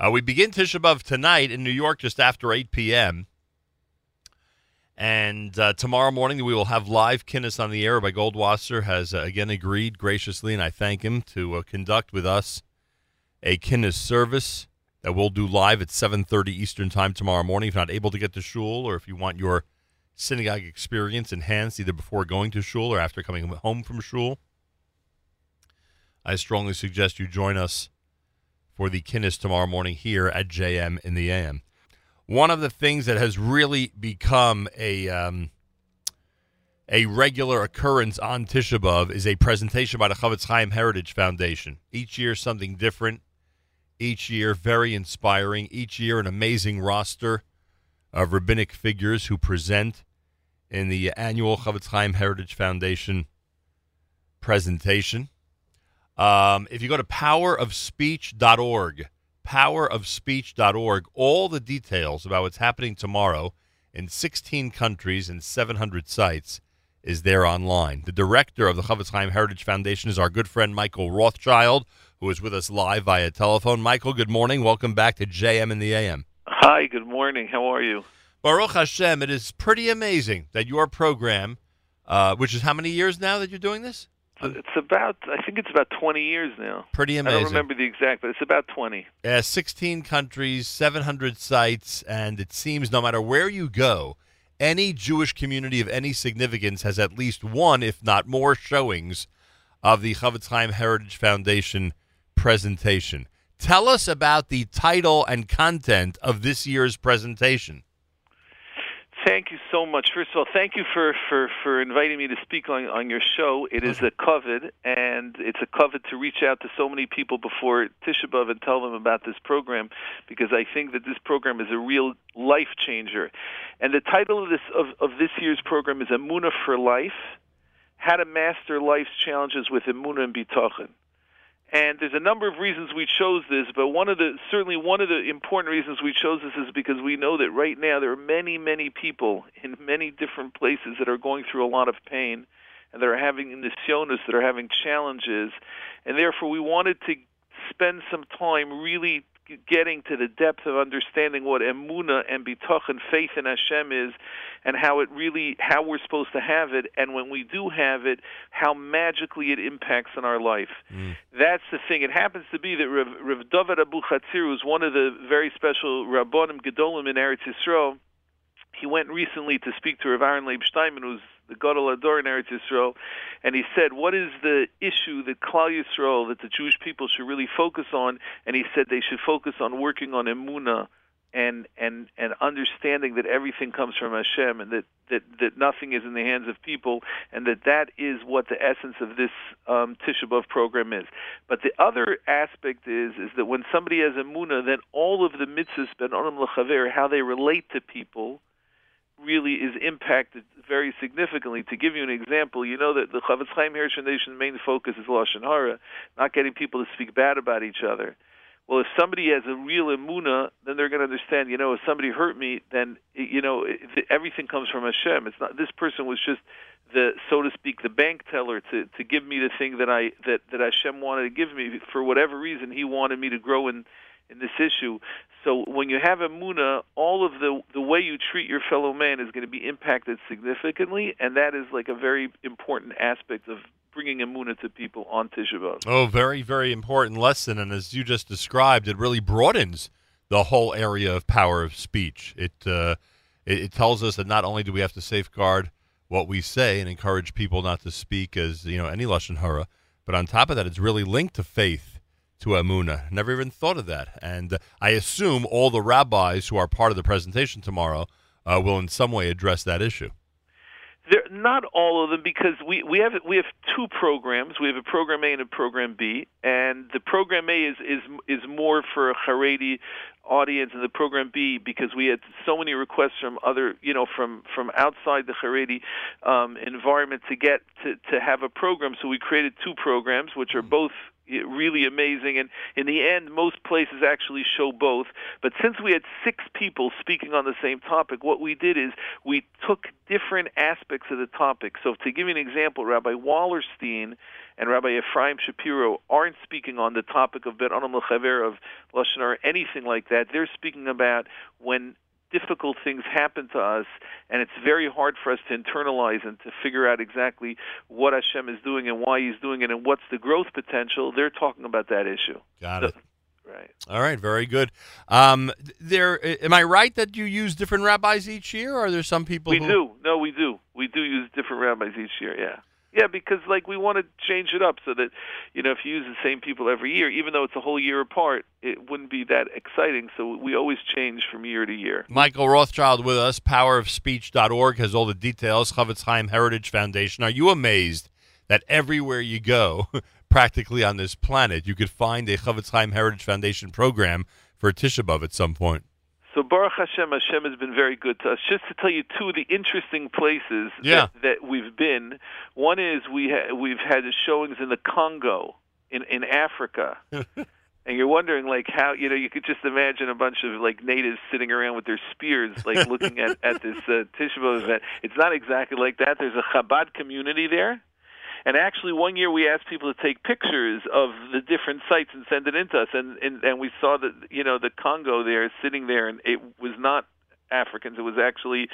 Uh, we begin Tisha B'av tonight in New York just after 8 p.m. And uh, tomorrow morning we will have live Kinnis on the air. By Goldwasser has uh, again agreed graciously, and I thank him to uh, conduct with us a Kinnis service that we'll do live at 7:30 Eastern Time tomorrow morning. If not able to get to shul, or if you want your synagogue experience enhanced either before going to shul or after coming home from shul, I strongly suggest you join us for the Kinnis tomorrow morning here at JM in the AM one of the things that has really become a um, a regular occurrence on Tisha B'av is a presentation by the Chofetz Chaim Heritage Foundation. Each year, something different. Each year, very inspiring. Each year, an amazing roster of rabbinic figures who present in the annual Chofetz Chaim Heritage Foundation presentation. Um, if you go to powerofspeech.org, powerofspeech.org. All the details about what's happening tomorrow in 16 countries and 700 sites is there online. The director of the Chofetz Chaim Heritage Foundation is our good friend Michael Rothschild, who is with us live via telephone. Michael, good morning. Welcome back to JM in the AM. Hi, good morning. How are you? Baruch Hashem, it is pretty amazing that your program, uh, which is how many years now that you're doing this? It's about, I think it's about 20 years now. Pretty amazing. I don't remember the exact, but it's about 20. Yeah, 16 countries, 700 sites, and it seems no matter where you go, any Jewish community of any significance has at least one, if not more, showings of the Chaim Heritage Foundation presentation. Tell us about the title and content of this year's presentation. Thank you so much. First of all, thank you for, for, for inviting me to speak on, on your show. It is a covet, and it's a covet to reach out to so many people before Tisha B'Av and tell them about this program, because I think that this program is a real life changer. And the title of this of, of this year's program is Emuna for Life: How to Master Life's Challenges with Emuna and Bitachon. And there's a number of reasons we chose this, but one of the certainly one of the important reasons we chose this is because we know that right now there are many, many people in many different places that are going through a lot of pain and that are having nisyonos, that are having challenges, and therefore we wanted to spend some time really getting to the depth of understanding what emuna and bitachon, faith in Hashem is, and how it really, how we're supposed to have it, and when we do have it, how magically it impacts on our life. Mm. That's the thing. It happens to be that Rav, Rav David Abu Chatzir was one of the very special Rabbanim Gedolim in Eretz Yisrael. He went recently to speak to Rav Aaron Leib Steinman, who's the Gadol Ador in Eretz Yisrael, and he said, "What is the issue that Klal Yisrael, that the Jewish people should really focus on?" And he said they should focus on working on emuna and and and understanding that everything comes from Hashem, and that that that nothing is in the hands of people, and that that is what the essence of this um, Tisha B'av program is. But the other aspect is is that when somebody has emuna, then all of the mitzvahs ben onam lechaver, how they relate to people really is impacted very significantly. To give you an example, you know that the Chofetz Chaim Heritage Foundation main focus is lashon hara, not getting people to speak bad about each other. Well, if somebody has a real emuna, then they're going to understand. You know, if somebody hurt me, then you know everything comes from Hashem. It's not this person was just the so to speak the bank teller to to give me the thing that I that that Hashem wanted to give me for whatever reason. He wanted me to grow in in this issue. So when you have emuna, all of the the way you treat your fellow man is going to be impacted significantly, and that is like a very important aspect of bringing emuna to people on Tisha B'av. Oh, very very important lesson, and as you just described, it really broadens the whole area of power of speech. It uh, it, it tells us that not only do we have to safeguard what we say and encourage people not to speak as you know any lashon hara, but on top of that, it's really linked to faith to Amuna. Never even thought of that. And uh, I assume all the rabbis who are part of the presentation tomorrow uh, will in some way address that issue. They're not all of them because we, we have we have two programs. We have a program A and a program B, and the program A is is is more for a Haredi audience, and the program B because we had so many requests from other you know from from outside the Haredi um, environment to get to to have a program. So we created two programs, which are both really amazing. And in the end, most places actually show both. But since we had six people speaking on the same topic, what we did is we took different aspects of the topic. So to give you an example, Rabbi Wallerstein and Rabbi Ephraim Shapiro aren't speaking on the topic of Bet Anam of Lashon or anything like that. They're speaking about when difficult things happen to us, and it's very hard for us to internalize and to figure out exactly what Hashem is doing and why He's doing it and what's the growth potential. They're talking about that issue. Got it. Right. All right. Very good. Um, there. Am I right that you use different rabbis each year, or are there some people? We who... do. No, we do. We do use different rabbis each year. Yeah. Yeah, because like we want to change it up so that you know if you use the same people every year, even though it's a whole year apart, it wouldn't be that exciting. So we always change from year to year. Michael Rothschild with us. PowerofSpeech.org has all the details. Chofetz Chaim Heritage Foundation. Are you amazed that everywhere you go, practically on this planet, you could find a Chofetz Chaim Heritage Foundation program for Tisha B'av at some point? So Baruch Hashem, Hashem has been very good to us. Just to tell you two of the interesting places yeah. that, that we've been. One is we ha- we've had showings in the Congo, in in Africa. and you're wondering like how you know you could just imagine a bunch of like natives sitting around with their spears like looking at at this uh, Tisha B'av event. It's not exactly like that. There's a Chabad community there. And actually, one year we asked people to take pictures of the different sites and send it into us, and and, and we saw that you know the Congo there sitting there, and it was not Africans. It was actually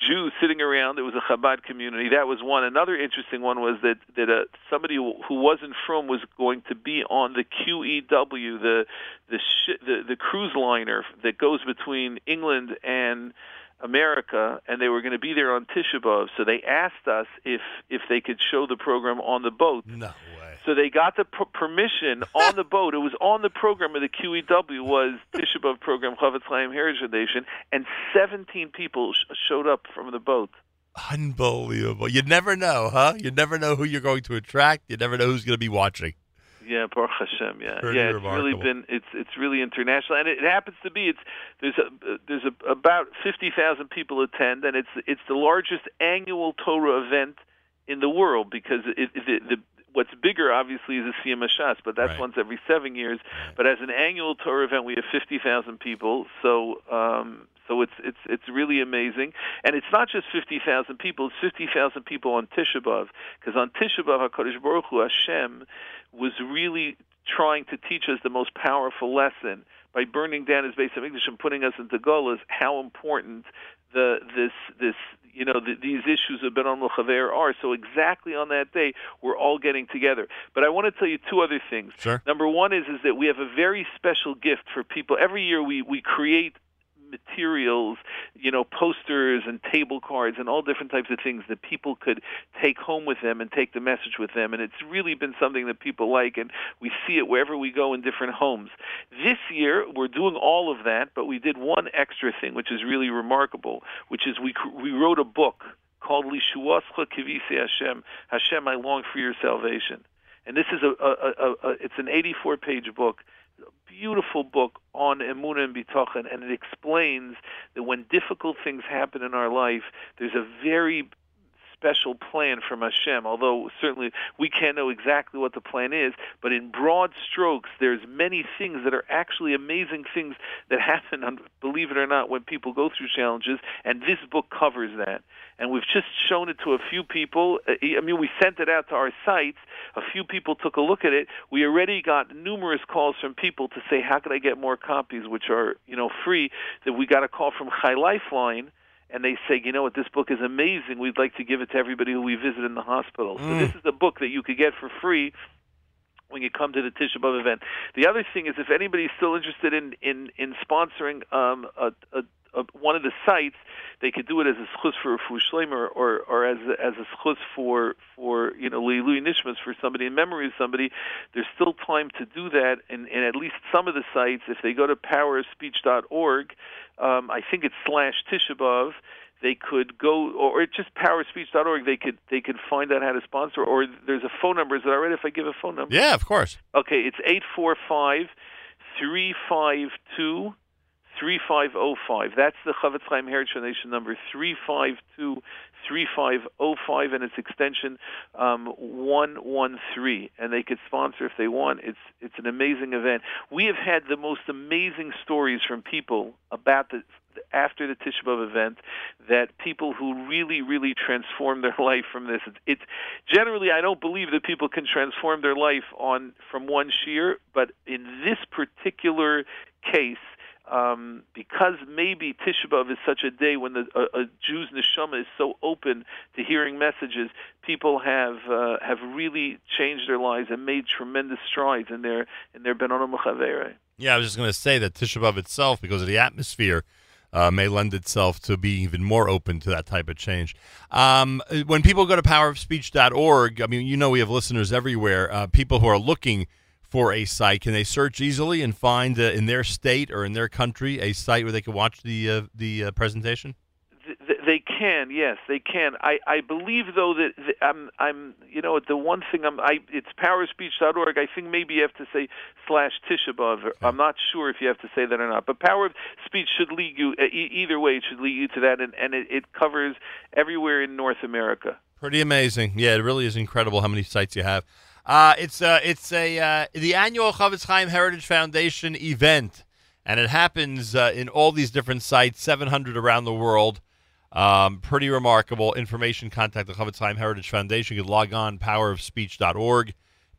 Jews sitting around. It was a Chabad community. That was one. Another interesting one was that that uh, somebody who wasn't from was going to be on the QE2, the the sh- the, the cruise liner that goes between England and America, and they were going to be there on Tisha B'av. So they asked us if if they could show the program on the boat. No way. So they got the p- permission on the boat. It was on the program of the QE2 was Tisha B'av program Chofetz Chaim Heritage Foundation, and 17 people sh- showed up from the boat. Unbelievable! You never know, huh? You never know who you're going to attract. You never know who's going to be watching. Yeah, Baruch Hashem. Yeah, Pretty yeah. It's remarkable. really been it's it's really international, and it, it happens to be it's there's a there's a, about fifty thousand people attend, and it's it's the largest annual Torah event in the world because it, it the, the what's bigger obviously is the Siyum Shas, but that's Right. once every seven years. But as an annual Torah event, we have fifty thousand people. So um, so it's it's it's really amazing, and it's not just fifty thousand people; it's fifty thousand people on Tisha B'av, because on Tisha B'av, Hakadosh Baruch Hu Hashem was really trying to teach us the most powerful lesson by burning down his Beis HaMikdash and putting us into Golas. How important the this this you know the, these issues of Ben Chaver are. So exactly on that day, we're all getting together. But I want to tell you two other things. Sure. Number one is is that we have a very special gift for people. Every year we we create materials, you know, posters and table cards and all different types of things that people could take home with them and take the message with them. And it's really been something that people like, and we see it wherever we go in different homes. This year, we're doing all of that, but we did one extra thing, which is really remarkable, which is we we wrote a book called Lishuascha Kivisi Hashem. Hashem, I long for your salvation. And this is a, a, a, a it's an 84 page book beautiful book on Emunah and Bitachon, and it explains that when difficult things happen in our life, there's a very special plan from Hashem. Although certainly we can't know exactly what the plan is, but in broad strokes, there's many things that are actually amazing things that happen. Believe it or not, when people go through challenges, and this book covers that. And we've just shown it to a few people. Uh, I mean, we sent it out to our sites. A few people took a look at it. We already got numerous calls from people to say, "How could I get more copies?" Which are, you know, free. That we got a call from Chai Lifeline and they say, you know what, this book is amazing. We'd like to give it to everybody who we visit in the hospital. So Mm. this is a book that you could get for free when you come to the Tisha B'av event. The other thing is, if anybody's still interested in in in sponsoring um, a, a, a, one of the sites, they could do it as a schus for a Shleim or, or or as a, as a schus for for you know Leilu Nishmas for somebody in memory of somebody. There's still time to do that, and, and at least some of the sites, if they go to powerspeech.org, um, I think it's slash Tisha B'av they could go or it's just powerspeech.org they could they could find out how to sponsor or there's a phone number is it all right if i give a phone number Yeah, of course. okay it's eight four five three five two 3505. That's the Chofetz Chaim Heritage Foundation number 352 3505 and its extension um, 113 and they could sponsor if they want it's it's an amazing event we have had the most amazing stories from people about the after the Tisha B'av event that people who really, really transform their life from this. It's, it's generally I don't believe that people can transform their life on from one shiur, but in this particular case, um, because maybe Tisha B'av is such a day when the, a, a Jew's neshama is so open to hearing messages, people have uh, have really changed their lives and made tremendous strides in their in their Ben Chavere. Yeah, I was just going to say that Tisha B'av itself, because of the atmosphere, uh, may lend itself to be even more open to that type of change. Um, when people go to powerofspeech.org, I mean, you know, we have listeners everywhere. Uh, people who are looking for a site, can they search easily and find uh, in their state or in their country a site where they can watch the uh, the uh, presentation? They can, yes, they can. I, I believe though that, I'm I'm you know the one thing I'm I it's powerspeech.org. I think maybe you have to say slash Tisha B'av. Okay. I'm not sure if you have to say that or not. But Power of Speech should lead you either way. It should lead you to that, and and it, it covers everywhere in North America. Pretty amazing. Yeah, it really is incredible how many sites you have. Uh, it's uh, it's a uh, the annual Chofetz Chaim Heritage Foundation event, and it happens uh, in all these different sites, 700 around the world. Um, pretty remarkable information. Contact the Chofetz Chaim Heritage Foundation. You can log on powerofspeech.org,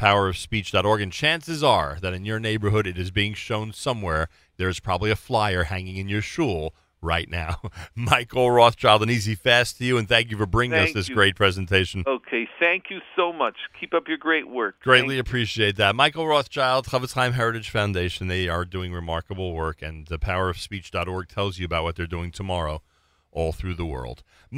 powerofspeech.org, and chances are that in your neighborhood it is being shown somewhere. There's probably a flyer hanging in your shul right now. Michael Rothschild, an easy fast to you, and thank you for bringing thank us this you. great presentation. Okay, thank you so much. Keep up your great work. Greatly thank appreciate that. Michael Rothschild, Chofetz Chaim Heritage Foundation, they are doing remarkable work, and the powerofspeech.org tells you about what they're doing tomorrow all through the world.